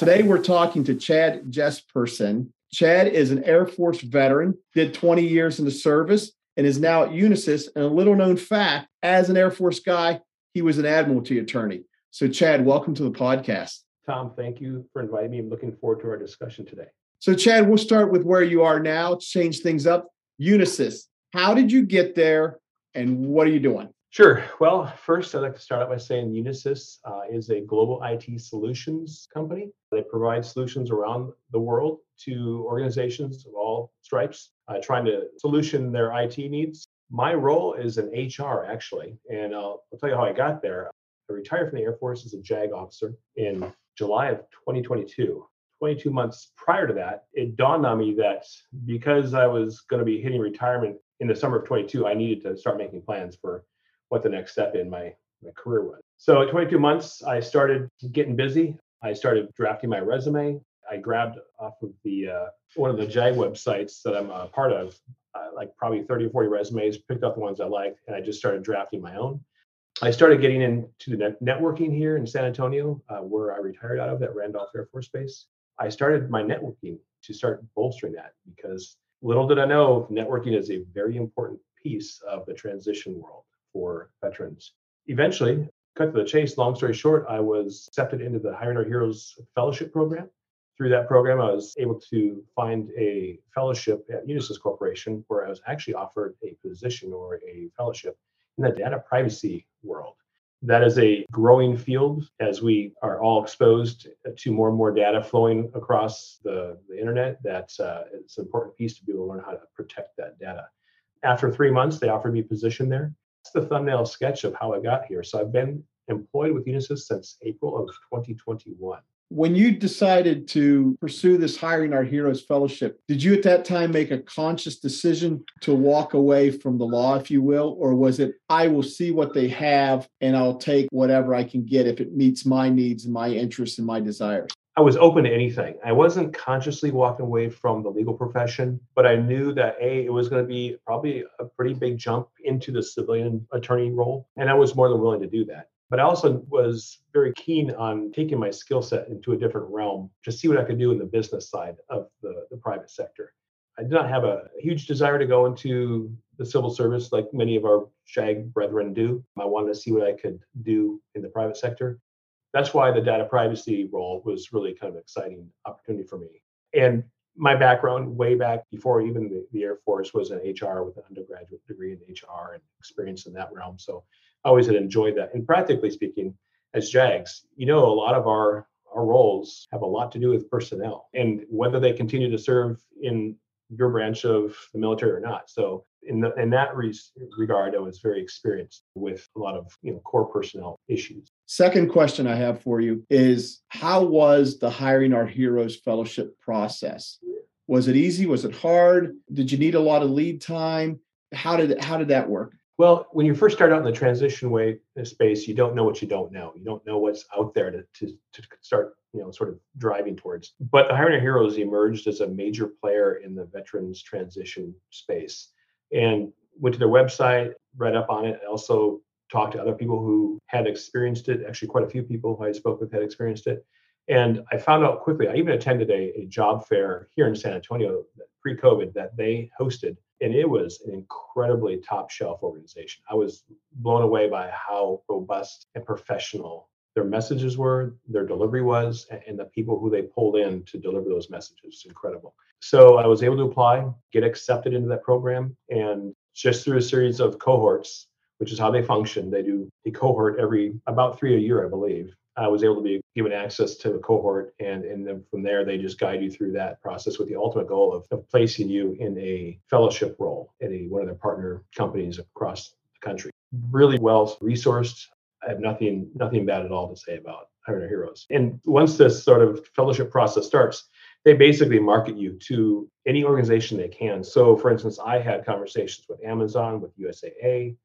Today, we're talking to Chad Jespersen. Chad is an Air Force veteran, did 20 years in the service, and is now at Unisys. And a little known fact as an Air Force guy, he was an admiralty attorney. So, Chad, welcome to the podcast. Tom, thank you for inviting me. I'm looking forward to our discussion today. So, Chad, we'll start with where you are now. Change things up. Unisys, how did you get there and what are you doing? Sure. Well, first, I'd like to start out by saying Unisys uh, is a global IT solutions company. They provide solutions around the world to organizations of all stripes, uh, trying to solution their IT needs. My role is in HR, actually, and I'll, I'll tell you how I got there. I retired from the Air Force as a JAG officer in July of 2022. 22 months prior to that, it dawned on me that because I was going to be hitting retirement in the summer of 22, I needed to start making plans for what the next step in my, my career was. So at 22 months, I started getting busy. I started drafting my resume. I grabbed off of the uh, one of the JAG websites that I'm a part of, uh, like probably 30 or 40 resumes, picked up the ones I liked, and I just started drafting my own. I started getting into the net- networking here in San Antonio, uh, where I retired out of at Randolph Air Force Base. I started my networking to start bolstering that because little did I know networking is a very important piece of the transition world for veterans. Eventually, cut to the chase, long story short, I was accepted into the Hiring Our Heroes Fellowship Program. Through that program, I was able to find a fellowship at Unisys Corporation where I was actually offered a position or a fellowship in the data privacy world. That is a growing field as we are all exposed to more and more data flowing across the, the internet. That uh, it's an important piece to be able to learn how to protect that data. After three months, they offered me a position there. The thumbnail sketch of how I got here. So I've been employed with Unisys since April of 2021. When you decided to pursue this Hiring Our Heroes Fellowship, did you at that time make a conscious decision to walk away from the law, if you will? Or was it, I will see what they have and I'll take whatever I can get if it meets my needs and my interests and my desires? I was open to anything. I wasn't consciously walking away from the legal profession, but I knew that A, it was going to be probably a pretty big jump into the civilian attorney role. And I was more than willing to do that. But I also was very keen on taking my skill set into a different realm to see what I could do in the business side of the, the private sector. I did not have a huge desire to go into the civil service like many of our JAG brethren do. I wanted to see what I could do in the private sector. That's why the data privacy role was really kind of an exciting opportunity for me. And my background way back before even the, the Air Force was in HR with an undergraduate degree in HR and experience in that realm. So I always had enjoyed that. And practically speaking, as JAGs, you know, a lot of our our roles have a lot to do with personnel and whether they continue to serve in your branch of the military or not. So in the, in that re- regard, I was very experienced with a lot of you know core personnel issues. Second question I have for you is how was the Hiring Our Heroes Fellowship process? Was it easy? Was it hard? Did you need a lot of lead time? How did how did that work? Well, when you first start out in the transition way uh, space, you don't know what you don't know. You don't know what's out there to, to, to start, you know, sort of driving towards. But the Hiring Heroes emerged as a major player in the veterans transition space. And went to their website, read up on it, and also talked to other people who had experienced it. Actually, quite a few people who I spoke with had experienced it. And I found out quickly, I even attended a, a job fair here in San Antonio pre COVID that they hosted and it was an incredibly top shelf organization. I was blown away by how robust and professional their messages were, their delivery was, and the people who they pulled in to deliver those messages. Incredible. So I was able to apply, get accepted into that program, and just through a series of cohorts, which is how they function. They do a cohort every about three a year, I believe. I was able to be given access to a cohort, and, and then from there, they just guide you through that process with the ultimate goal of, of placing you in a fellowship role at a, one of their partner companies across the country. Really well resourced. I have nothing nothing bad at all to say about Hiring Heroes. And once this sort of fellowship process starts, they basically market you to any organization they can. So, for instance, I had conversations with Amazon, with USAA,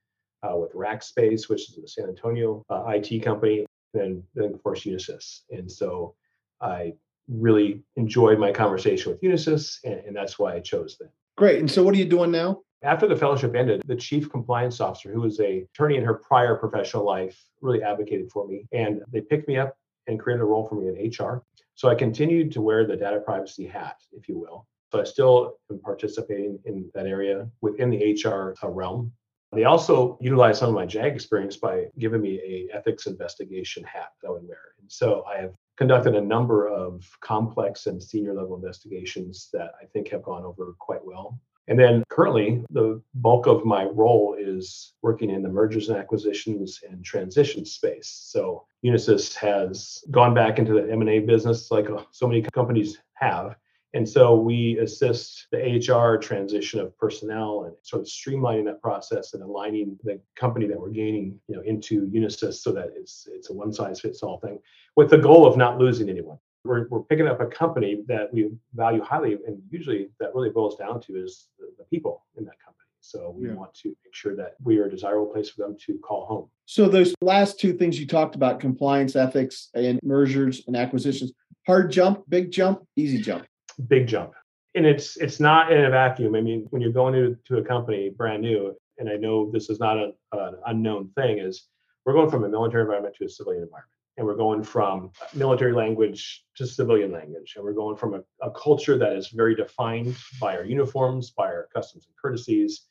uh, with Rackspace, which is a San Antonio uh, IT company, then of course Unisys. And so I really enjoyed my conversation with Unisys, and, and that's why I chose them. Great. And so, what are you doing now? After the fellowship ended, the chief compliance officer, who was a attorney in her prior professional life, really advocated for me, and they picked me up and created a role for me in HR. So I continued to wear the data privacy hat, if you will. So I still am participating in that area within the HR uh, realm. They also utilized some of my JAG experience by giving me a ethics investigation hat that I would wear. And so I have conducted a number of complex and senior level investigations that I think have gone over quite well. And then currently, the bulk of my role is working in the mergers and acquisitions and transition space. So Unisys has gone back into the M&A business like uh, so many companies have. And so we assist the HR transition of personnel and sort of streamlining that process and aligning the company that we're gaining, you know, into Unisys so that it's it's a one size fits all thing, with the goal of not losing anyone. We're, we're picking up a company that we value highly and usually that really boils down to is the, the people in that company. So we yeah. want to make sure that we are a desirable place for them to call home. So those last two things you talked about compliance ethics and mergers and acquisitions hard jump big jump easy jump big jump. And it's it's not in a vacuum. I mean when you're going to, to a company brand new and i know this is not a, an unknown thing is we're going from a military environment to a civilian environment. And we're going from military language to civilian language. And we're going from a, a, culture that is very defined by our uniforms by our customs and courtesies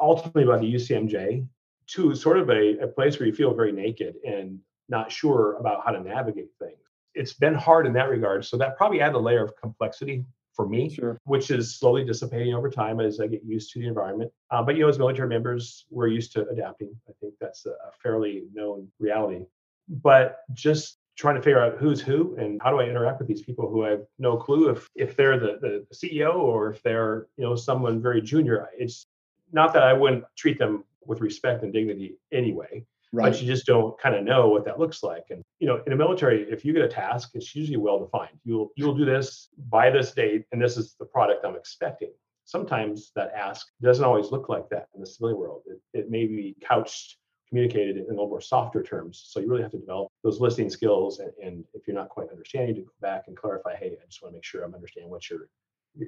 ultimately by the ucmj to sort of a, a place where you feel very naked and not sure about how to navigate things it's been hard in that regard so that probably added a layer of complexity for me, sure. which is slowly dissipating over time as I get used to the environment. Uh, but you know, as military members, we're used to adapting. I think that's a fairly known reality but just trying to figure out who's who and how do I interact with these people who I have no clue if if they're the, the CEO or if they're you know someone very junior. It's not that I wouldn't treat them with respect and dignity anyway, right. but you just don't kind of know what that looks like. And you know, in the military, if you get a task, it's usually well defined. You'll you'll do this by this date, and this is the product I'm expecting. Sometimes that ask doesn't always look like that in the civilian world. It, it may be couched communicated in a little more softer terms. So you really have to develop those listening skills. And, and if you're not quite understanding, to go back and clarify, hey, I just want to make sure I'm understanding what you're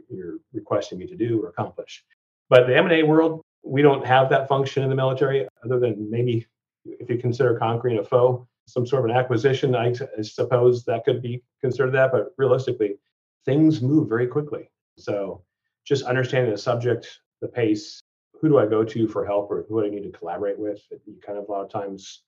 you're requesting me to do or accomplish. But the M&A world, we don't have that function in the military, other than maybe if you consider conquering a foe, some sort of an acquisition. I, suppose that could be considered that, but realistically, things move very quickly. So just understanding the subject, the pace, who do I go to for help or who do I need to collaborate with? You kind of a lot of times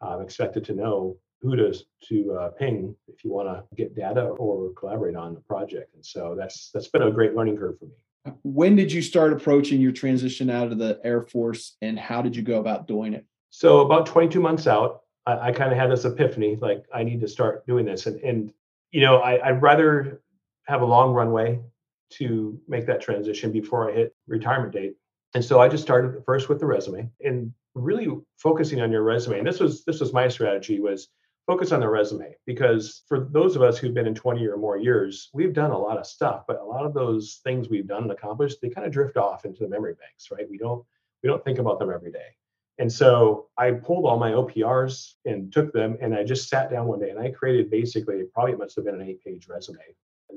I'm expected to know who to to uh, ping if you want to get data or collaborate on the project. And so that's that's been a great learning curve for me. When did you start approaching your transition out of the Air Force, and how did you go about doing it? So about 22 months out, I, I kind of had this epiphany, like I need to start doing this, and and you know I, I'd rather have a long runway to make that transition before I hit retirement date and so I just started first with the resume and really focusing on your resume. And this was this was my strategy was focus on the resume because for those of us who've been in 20 or more years, we've done a lot of stuff, but a lot of those things we've done and accomplished, they kind of drift off into the memory banks, right? We don't we don't think about them every day. And so I pulled all my OPRs and took them and I just sat down one day and I created basically probably it must have been an eight page resume.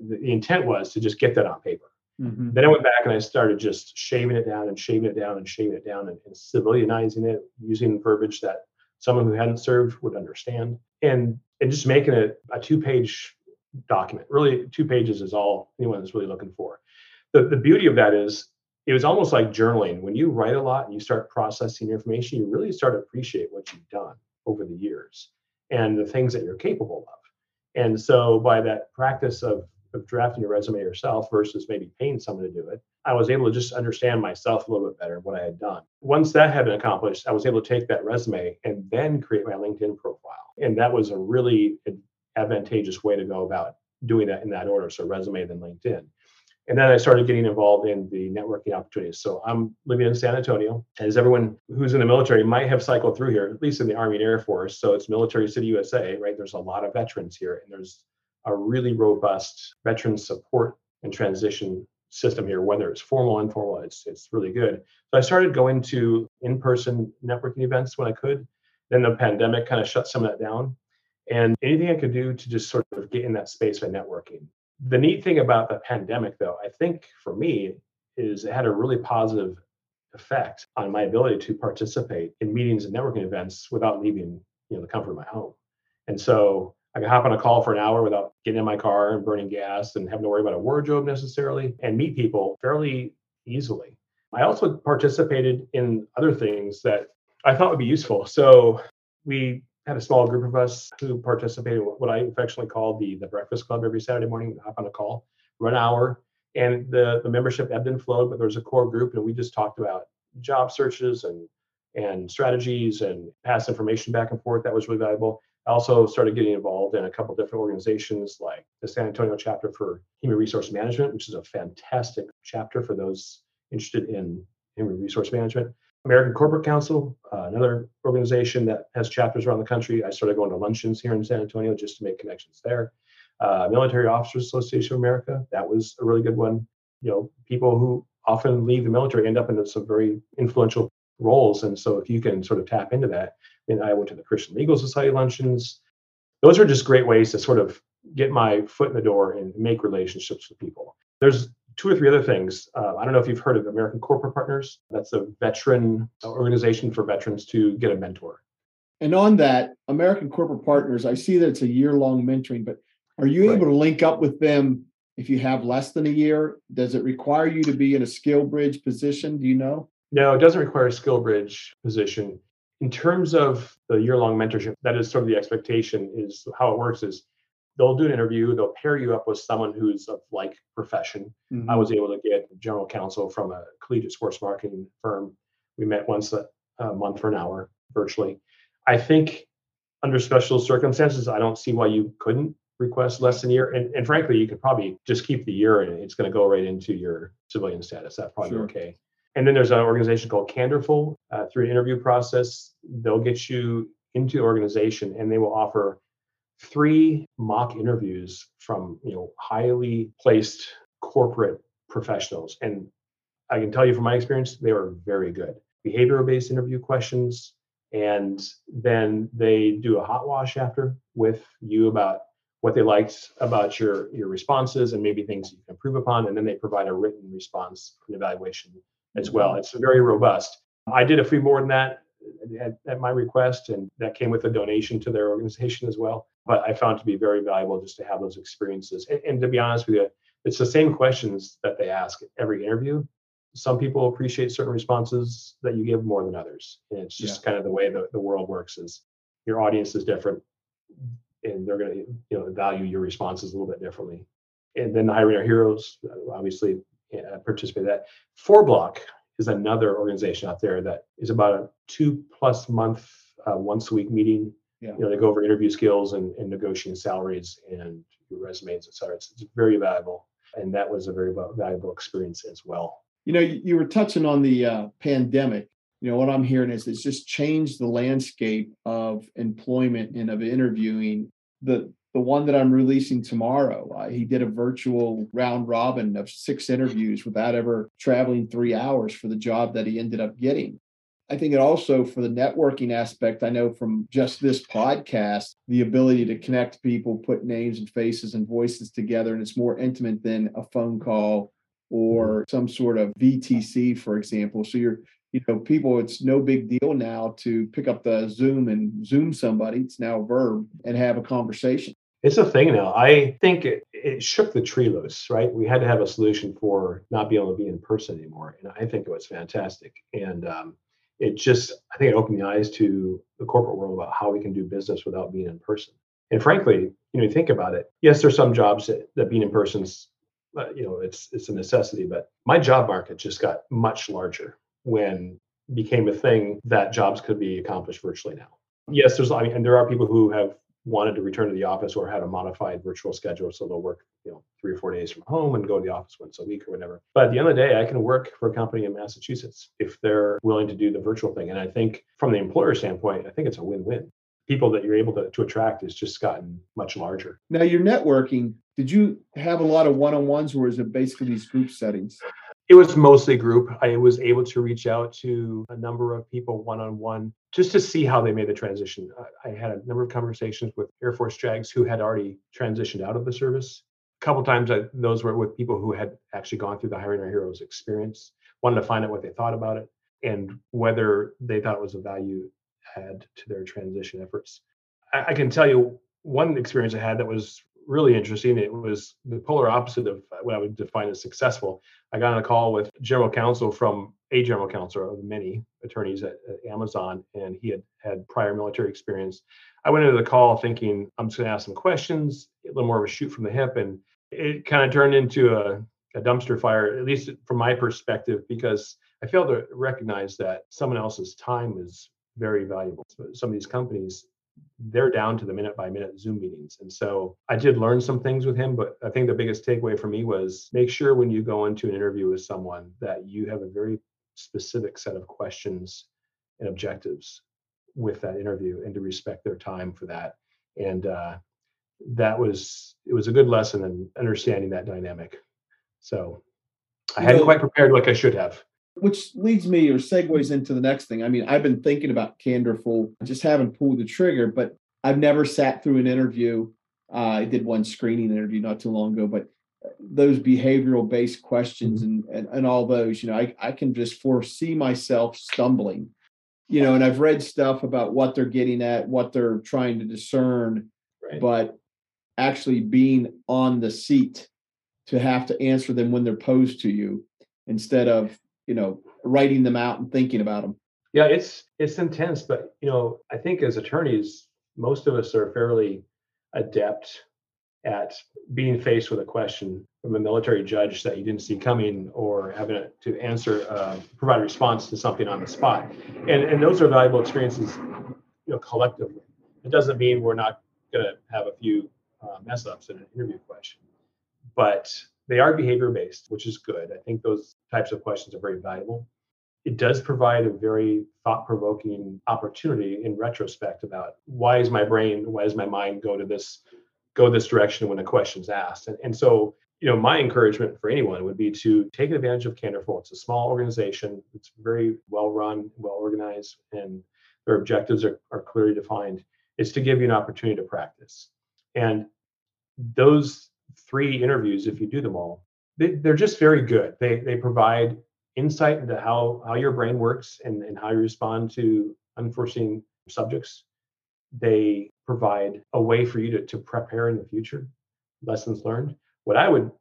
The, intent was to just get that on paper. Mm-hmm. Then I went back and I started just shaving it down and shaving it down and shaving it down and, and civilianizing it, using verbiage that someone who hadn't served would understand, and and just making it a two-page document. Really, two pages is all anyone is really looking for. The the beauty of that is it was almost like journaling. When you write a lot and you start processing information, you really start to appreciate what you've done over the years. and the things that you're capable of. And so by that practice of, of drafting your resume yourself versus maybe paying someone to do it, I was able to just understand myself a little bit better what I had done. Once that had been accomplished, I was able to take that resume and then create my LinkedIn profile. And that was a really advantageous way to go about doing that in that order. So resume, then LinkedIn. And then I started getting involved in the networking opportunities. So I'm living in San Antonio. As everyone who's in the military might have cycled through here, at least in the Army and Air Force. So it's Military City, USA, right? There's a lot of veterans here, and there's a really robust veteran support and transition system here, whether it's formal, or informal, it's it's really good. So I started going to in-person networking events when I could. Then the pandemic kind of shut some of that down. And anything I could do to just sort of get in that space by networking. The neat thing about the pandemic, though, I think for me, is it had a really positive effect on my ability to participate in meetings and networking events without leaving, you know, the comfort of my home. And so I could hop on a call for an hour without getting in my car and burning gas and having to worry about a wardrobe necessarily and meet people fairly easily. I also participated in other things that I thought would be useful. So we had a small group of us who participated in what I affectionately call the, the breakfast club every Saturday morning. We'd hop on a call, run an hour, and the, the membership ebbed and flowed, but there was a core group and we just talked about job searches and and strategies and pass information back and forth. That was really valuable. I also started getting involved in a couple different organizations like the San Antonio chapter for human resource management, which is a fantastic chapter for those interested in human resource management. American Corporate Counsel, uh, another organization that has chapters around the country. I started going to luncheons here in San Antonio just to make connections there. Uh, Military Officers Association of America, that was a really good one. You know, people who often leave the military end up in some very influential roles. And so if you can sort of tap into that, mean, I went to the Christian Legal Society luncheons. Those are just great ways to sort of get my foot in the door and make relationships with people. There's two or three other things. Uh, I don't know if you've heard of American Corporate Partners. That's a veteran organization for veterans to get a mentor. And on that, American Corporate Partners, I see that it's a year long mentoring, but are you right. able to link up with them if you have less than a year? Does it require you to be in a skill bridge position? Do you know? No, it doesn't require a skill bridge position. In terms of the year long mentorship, that is sort of the expectation is how it works is they'll do an interview they'll pair you up with someone who's of like profession mm-hmm. i was able to get general counsel from a collegiate sports marketing firm we met once a, a month for an hour virtually i think under special circumstances i don't see why you couldn't request less than a year and, and frankly you could probably just keep the year and it's going to go right into your civilian status that's probably sure. okay and then there's an organization called Candorful. Uh, through an interview process, they'll get you into the organization and they will offer three mock interviews from you know highly placed corporate professionals. And i can tell you from my experience they were very good. Behavioral based interview questions and then they do a hot wash after with you about what they liked about your your responses and maybe things you can improve upon and then they provide a written response and evaluation as well. Mm-hmm. It's very robust. I did a few more than that at, at, my request, and that came with a donation to their organization as well. But I found to be very valuable just to have those experiences. And, and to be honest with you, it's the same questions that they ask every interview. Some people appreciate certain responses that you give more than others, and it's just yeah. kind of the way the, the world works. Is your audience is different, and they're going to you know value your responses a little bit differently. And then hiring our heroes, obviously, uh, participate in that. FourBlock is another organization out there that is about a two plus month, uh, once a week meeting. Yeah. You know, they go over interview skills and, and negotiating salaries and resumes, et cetera. It's, it's very valuable. And that was a very valuable experience as well. You know, you, you were touching on the uh, pandemic. You know, what I'm hearing is it's just changed the landscape of employment and of interviewing. The the one that I'm releasing tomorrow. Uh, he did a virtual round robin of six interviews without ever traveling three hours for the job that he ended up getting. I think it also for the networking aspect, I know from just this podcast, the ability to connect people, put names and faces and voices together, and it's more intimate than a phone call or some sort of VTC, for example. So you're you know, people, it's no big deal now to pick up the Zoom and Zoom somebody. It's now a verb and have a conversation. It's a thing now. I think it, it shook the tree loose, right? We had to have a solution for not being able to be in person anymore. And I think it was fantastic. And um, it just I think it opened the eyes to the corporate world about how we can do business without being in person. And frankly, you know, you think about it. Yes, there's some jobs that, that being in person's, uh, you know, it's it's a necessity. But my job market just got much larger when became a thing that jobs could be accomplished virtually now. Yes, there's I mean, and there are people who have wanted to return to the office or had a modified virtual schedule, so they'll work, you know, three or four days from home and go to the office once a week or whatever. But at the end of the day, I can work for a company in Massachusetts if they're willing to do the virtual thing. And I think from the employer standpoint, I think it's a win-win. People that you're able to, to attract has just gotten much larger. Now, your networking, did you have a lot of one-on-ones or is it basically these group settings? it was mostly group. I was able to reach out to a number of people one on one just to see how they made the transition. I had a number of conversations with Air Force JAGs who had already transitioned out of the service. A couple times, I, those were with people who had actually gone through the Hiring Our Heroes experience, wanted to find out what they thought about it and whether they thought it was a value add to their transition efforts. I, I can tell you one experience I had that was really interesting. It was the polar opposite of what I would define as successful. I got on a call with general counsel from a general counsel of many attorneys at, at, Amazon, and he had had prior military experience. I went into the call thinking I'm just going to ask some questions, a little more of a shoot from the hip, and it kind of turned into a, a dumpster fire, at least from my perspective, because I failed to recognize that someone else's time is very valuable. So some of these companies they're down to the minute by minute Zoom meetings. And so I did learn some things with him, but I think the biggest takeaway for me was make sure when you go into an interview with someone that you have a very specific set of questions and objectives with that interview and to respect their time for that. And uh, that was, it was a good lesson in understanding that dynamic. So I hadn't quite prepared like I should have which leads me or segues into the next thing. I mean, I've been thinking about Candorful, just haven't pulled the trigger, but I've never sat through an interview. Uh, I did one screening interview not too long ago, but those behavioral based questions mm-hmm. and, and, and all those, you know, I, I can just foresee myself stumbling, you know, and I've read stuff about what they're getting at, what they're trying to discern, right. but actually being on the seat to have to answer them when they're posed to you instead of you know writing them out and thinking about them yeah it's it's intense but you know i think as attorneys most of us are fairly adept at being faced with a question from a military judge that you didn't see coming or having to answer uh, provide a response to something on the spot and and those are valuable experiences you know collectively it doesn't mean we're not going to have a few uh, mess ups in an interview question but they are behavior based, which is good. I think those types of questions are very valuable. It does provide a very thought provoking opportunity in retrospect about why is my brain, why does my mind go to this go this direction when a question's asked. And, and so, you know, my encouragement for anyone would be to take advantage of Candorful. It's a small organization. It's very well run, well organized, and their objectives are, are clearly defined. It's to give you an opportunity to practice. And those three interviews if you do them all. They, they're just very good. They they provide insight into how how your brain works and, and how you respond to unforeseen subjects. They provide a way for you to, to prepare in the future, lessons learned. What I would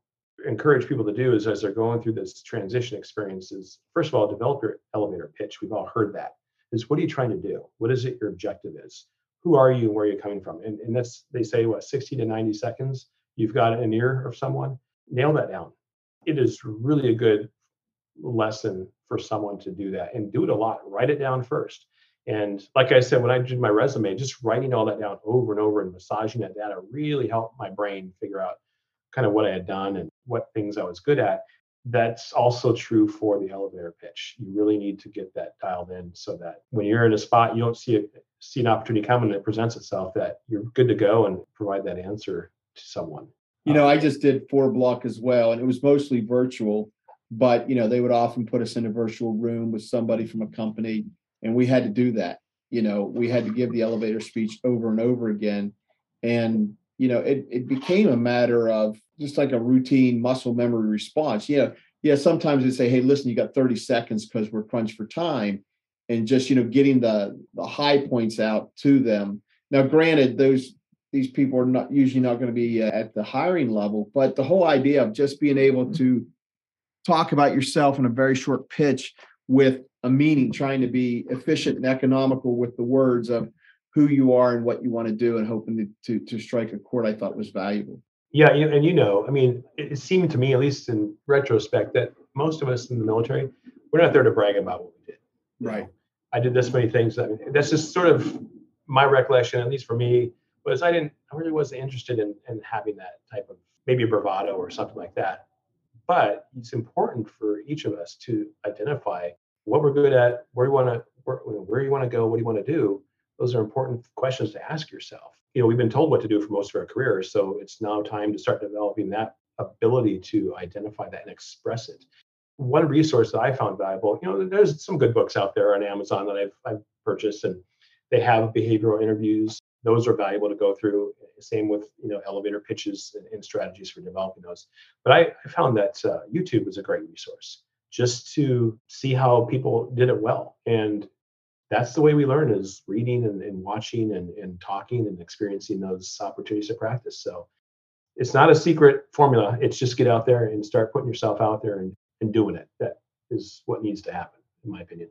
encourage people to do is as they're going through this transition experience is first of all develop your elevator pitch we've all heard that is what are you trying to do what is it your objective is who are you and where are you coming from and, and that's they say what 60 to 90 seconds you've got an ear of someone, nail that down. It is really a good lesson for someone to do that and do it a lot. Write it down first. And like I said, when I did my resume, just writing all that down over and over and massaging that data really helped my brain figure out kind of what I had done and what things I was good at. That's also true for the elevator pitch. You really need to get that dialed in so that when you're in a spot, you don't see it, see an opportunity coming and it presents itself, that you're good to go and provide that answer to someone. You know, I just did FourBlock as well, and it was mostly virtual, but you know, they would often put us in a virtual room with somebody from a company, and we had to do that. You know, we had to give the elevator speech over and over again. And, you know, it, it became a matter of just like a routine muscle memory response. Know, yeah, sometimes they say, hey, listen, you got 30 seconds because we're crunched for time. And just, you know, getting the the high points out to them. Now, granted, those these people are not usually not going to be uh, at the hiring level but the whole idea of just being able to talk about yourself in a very short pitch with a meaning, trying to be efficient and economical with the words of who you are and what you want to do, and hoping to to, to strike a chord. I thought was valuable. Yeah, and you know, I mean, it, it seemed to me, at least in retrospect, that most of us in the military, we're not there to brag about what we did. Right. I did this many things. I mean, that's just sort of my recollection, at least for me, was I didn't, I really wasn't interested in, in having that type of maybe bravado or something like that. But it's important for each of us to identify what we're good at, where you want to, where, where you want to go, what do you want to do. Those are important questions to ask yourself. You know, we've been told what to do for most of our careers, so it's now time to start developing that ability to identify that and express it. One resource that I found valuable, you know, there's some good books out there on Amazon that I've, I've purchased, and they have behavioral interviews. Those are valuable to go through. Same with you know elevator pitches and, and strategies for developing those. But I, I found that uh, YouTube is a great resource just to see how people did it well. And that's the way we learn is reading and, and watching and, and talking and experiencing those opportunities to practice. So it's not a secret formula. It's just get out there and start putting yourself out there and, and doing it. That is what needs to happen, in my opinion.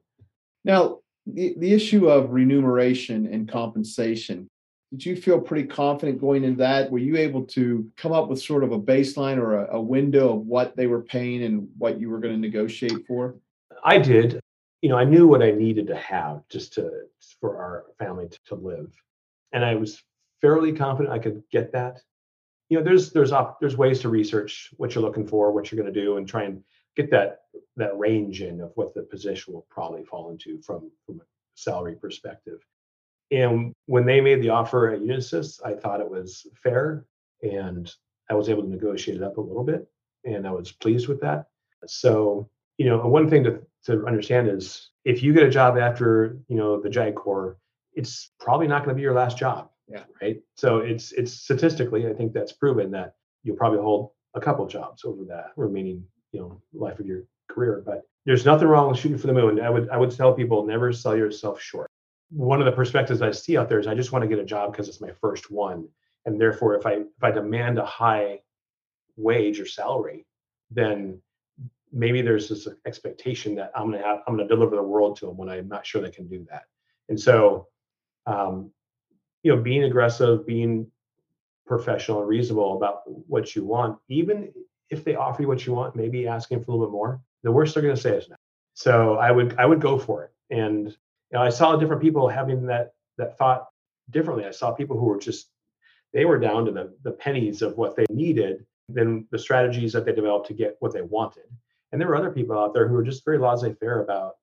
Now, the, the issue of remuneration and compensation, did you feel pretty confident going into that? Were you able to come up with sort of a baseline or a, a window of what they were paying and what you were going to negotiate for? I did. You know, I knew what I needed to have just to for our family to, to live, and I was fairly confident I could get that. You know, there's there's op, there's ways to research what you're looking for, what you're going to do, and try and get that that range in of what the position will probably fall into from from a salary perspective. And when they made the offer at Unisys, I thought it was fair and I was able to negotiate it up a little bit and I was pleased with that. So, you know, one thing to, to understand is if you get a job after, you know, the JAG Corps, it's probably not going to be your last job. Yeah. Right. So it's it's statistically, I think that's proven that you'll probably hold a couple jobs over that remaining, you know, life of your career. But there's nothing wrong with shooting for the moon. I would I would tell people never sell yourself short one of the perspectives I see out there is I just want to get a job because it's my first one, and therefore if I if I demand a high wage or salary, then maybe there's this expectation that I'm gonna have I'm gonna deliver the world to them when I'm not sure they can do that. And so, um, you know, being aggressive, being professional and reasonable about what you want, even if they offer you what you want, maybe asking for a little bit more, the worst they're gonna say is no. So I would I would go for it. And you know, I saw different people having that that thought differently. I saw people who were just they were down to the the pennies of what they needed than the strategies that they developed to get what they wanted. And there were other people out there who were just very laissez-faire about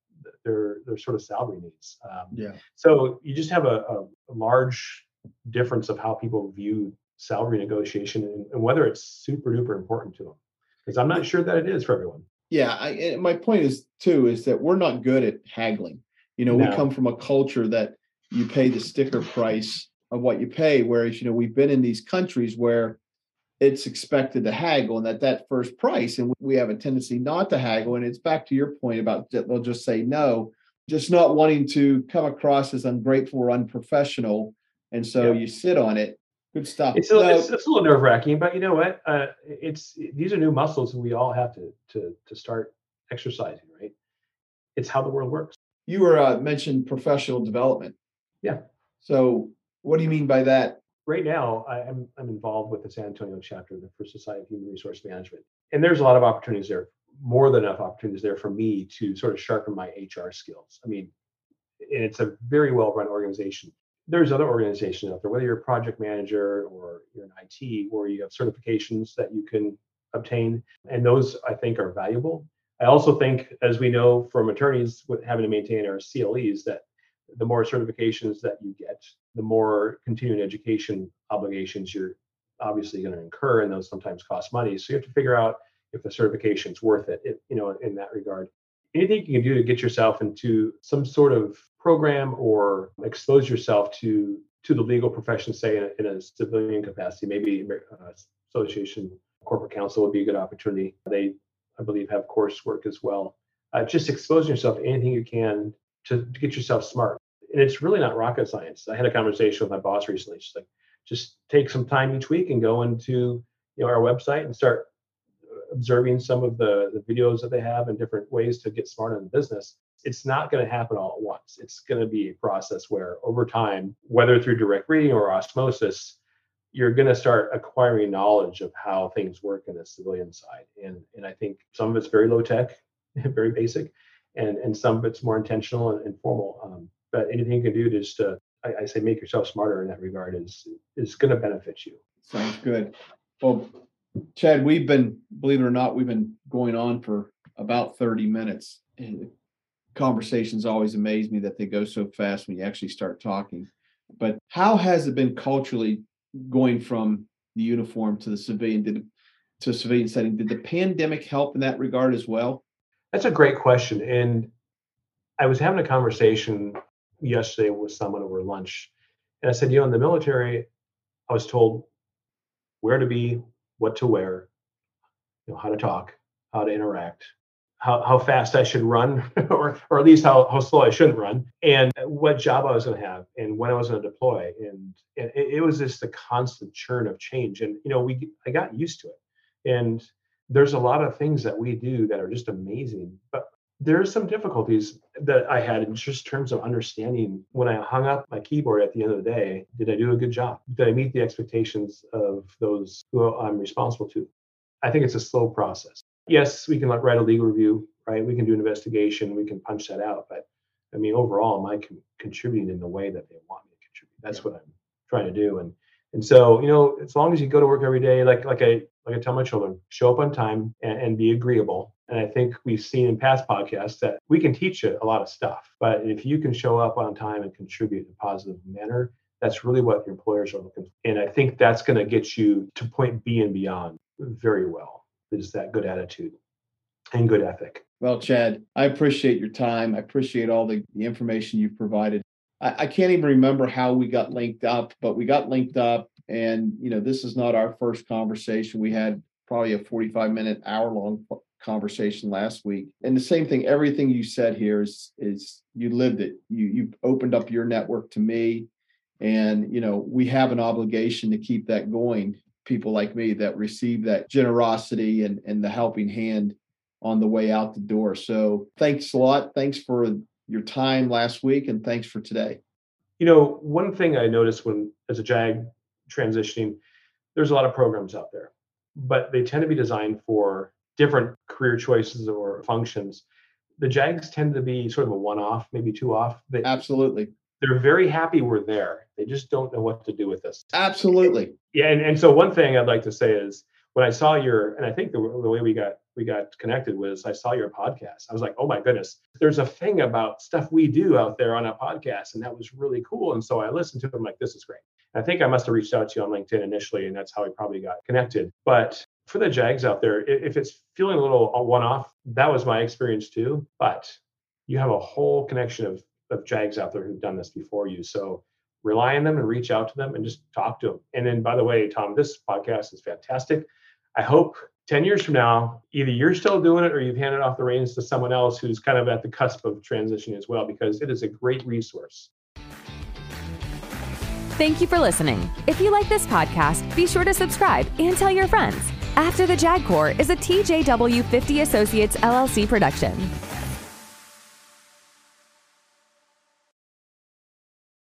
their their sort of salary needs. Um, yeah. So you just have a, a, large difference of how people view salary negotiation and, and whether it's super duper important to them. Because I'm not sure that it is for everyone. Yeah, I, my point is too is that we're not good at haggling. You know, no. we come from a culture that you pay the sticker price of what you pay, whereas you know we've been in these countries where it's expected to haggle and at that first price, and we have a tendency not to haggle. And it's back to your point about they'll just say no, just not wanting to come across as ungrateful or unprofessional, and so yeah. you sit on it. Good stuff. It's a, so, it's, it's a little nerve wracking, but you know what? Uh, it's these are new muscles, and we all have to to to start exercising. Right? It's how the world works you were uh, mentioned professional development. Yeah. So what do you mean by that? Right now, I, am I'm involved with the San Antonio chapter of for Society of Human Resource Management, and there's a lot of opportunities there. More than enough opportunities there for me to sort of sharpen my HR skills. I mean, and it's a very well-run organization. There's other organizations out there, whether you're a project manager or you're an IT, where you have certifications that you can obtain, and those I think are valuable. I also think, as we know from attorneys with having to maintain our CLEs, that the more certifications that you get, the more continuing education obligations you're obviously going to incur, and those sometimes cost money. So you have to figure out if the certification is worth it, it, you know, in that regard. Anything you can do to get yourself into some sort of program or expose yourself to to the legal profession, say in a, in a civilian capacity, maybe uh, association corporate counsel would be a good opportunity. They I believe, have coursework as well. Uh, just exposing yourself anything you can to, to get yourself smart. And it's really not rocket science. I had a conversation with my boss recently. She's like, just take some time each week and go into you know our website and start observing some of the, the videos that they have and different ways to get smart in business, it's not going to happen all at once. It's going to be a process where over time, whether through direct reading or osmosis, you're going to start acquiring knowledge of how things work in the civilian side. And, and I think some of it's very low tech, very basic, and, and some of it's more intentional and, and formal. Um, but anything you can do to just, uh, I, I say, make yourself smarter in that regard is is going to benefit you. Sounds good. Well, Chad, we've been, believe it or not, we've been going on for about 30 minutes. And conversations always amaze me that they go so fast when you actually start talking. But how has it been culturally going from the uniform to the civilian did to civilian setting? Did the pandemic help in that regard as well? That's a great question. And I was having a conversation yesterday with someone over lunch. And I said, you know, in the military, I was told where to be, what to wear, you know, how to talk, how to interact, how, how fast I should run, or or at least how, how slow I shouldn't run, and what job I was going to have, and when I was going to deploy, and, and it, it was just a constant churn of change, and you know we I got used to it, and there's a lot of things that we do that are just amazing, but there's some difficulties that I had in just terms of understanding when I hung up my keyboard at the end of the day, did I do a good job? Did I meet the expectations of those who I'm responsible to? I think it's a slow process yes, we can write a legal review, right? We can do an investigation, we can punch that out. But I mean, overall, am I con- contributing in the way that they want me to contribute? That's yeah. what I'm trying to do. And and so, you know, as long as you go to work every day, like like I like I tell my children, show up on time and, and be agreeable. And I think we've seen in past podcasts that we can teach you a lot of stuff. But if you can show up on time and contribute in a positive manner, that's really what your employers are looking for. And I think that's going to get you to point B and beyond very well is that good attitude and good ethic. Well, Chad, I appreciate your time. I appreciate all the, the information you've provided. I, I can't even remember how we got linked up, but we got linked up. And, you know, this is not our first conversation. We had probably a 45 minute, hour long conversation last week. And the same thing, everything you said here is is you lived it. You you opened up your network to me. And you know, we have an obligation to keep that going people like me that receive that generosity and, and the helping hand on the way out the door. So thanks a lot. Thanks for your time last week and thanks for today. You know, one thing I noticed when as a JAG transitioning, there's a lot of programs out there, but they tend to be designed for different career choices or functions. The JAGs tend to be sort of a one-off, maybe two off. They, Absolutely they're very happy we're there. They just don't know what to do with us. Absolutely. Yeah, and, and so one thing I'd like to say is when I saw your, and I think the, the way we got we got connected was I saw your podcast. I was like, oh my goodness, there's a thing about stuff we do out there on a podcast, and that was really cool. And so I listened to it. I'm like, this is great. I think I must have reached out to you on LinkedIn initially, and that's how we probably got connected. But for the Jags out there, if it's feeling a little uh, one-off, that was my experience too. But you have a whole connection of of jags out there who've done this before you. So rely on them and reach out to them and just talk to them. And then, by the way, Tom, this podcast is fantastic. I hope 10 years from now, either you're still doing it or you've handed off the reins to someone else who's kind of at the cusp of transitioning as well, because it is a great resource. Thank you for listening. If you like this podcast, be sure to subscribe and tell your friends. After the JAG Corps is a TJW 50 Associates LLC production.